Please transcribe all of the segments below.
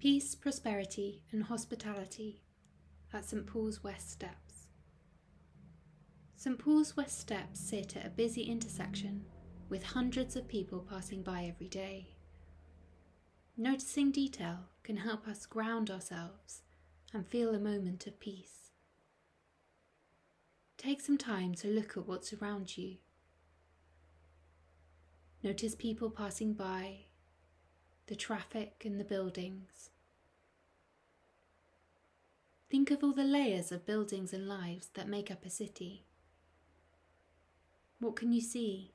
Peace, Prosperity and Hospitality at St Paul's West Steps. St Paul's West Steps sit at a busy intersection with hundreds of people passing by every day. Noticing detail can help us ground ourselves and feel a moment of peace. Take some time to look at what's around you. Notice people passing by, the traffic and the buildings. Think of all the layers of buildings and lives that make up a city. What can you see?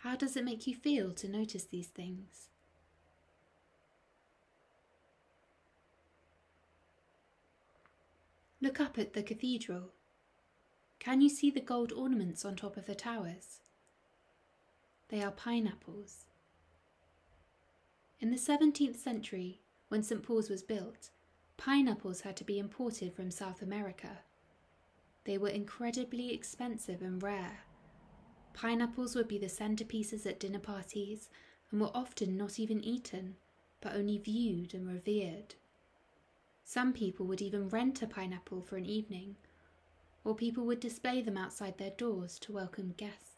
How does it make you feel to notice these things? Look up at the cathedral. Can you see the gold ornaments on top of the towers? They are pineapples. In the 17th century, when St. Paul's was built, pineapples had to be imported from South America. They were incredibly expensive and rare. Pineapples would be the centerpieces at dinner parties and were often not even eaten, but only viewed and revered. Some people would even rent a pineapple for an evening, or people would display them outside their doors to welcome guests.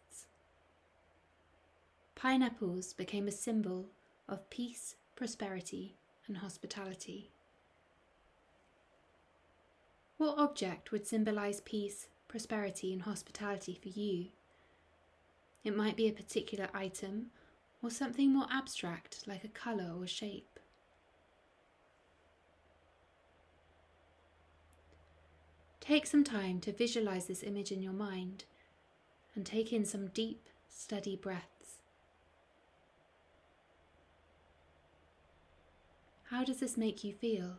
Pineapples became a symbol of peace, prosperity, and hospitality. What object would symbolize peace, prosperity, and hospitality for you? It might be a particular item or something more abstract like a colour or shape. Take some time to visualize this image in your mind and take in some deep, steady breaths. How does this make you feel?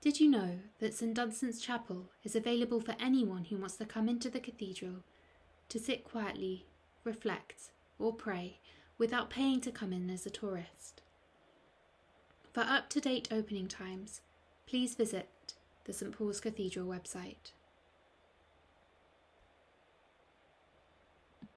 Did you know that St Dunstan's Chapel is available for anyone who wants to come into the cathedral to sit quietly, reflect, or pray without paying to come in as a tourist? For up to date opening times, please visit the St Paul's Cathedral website.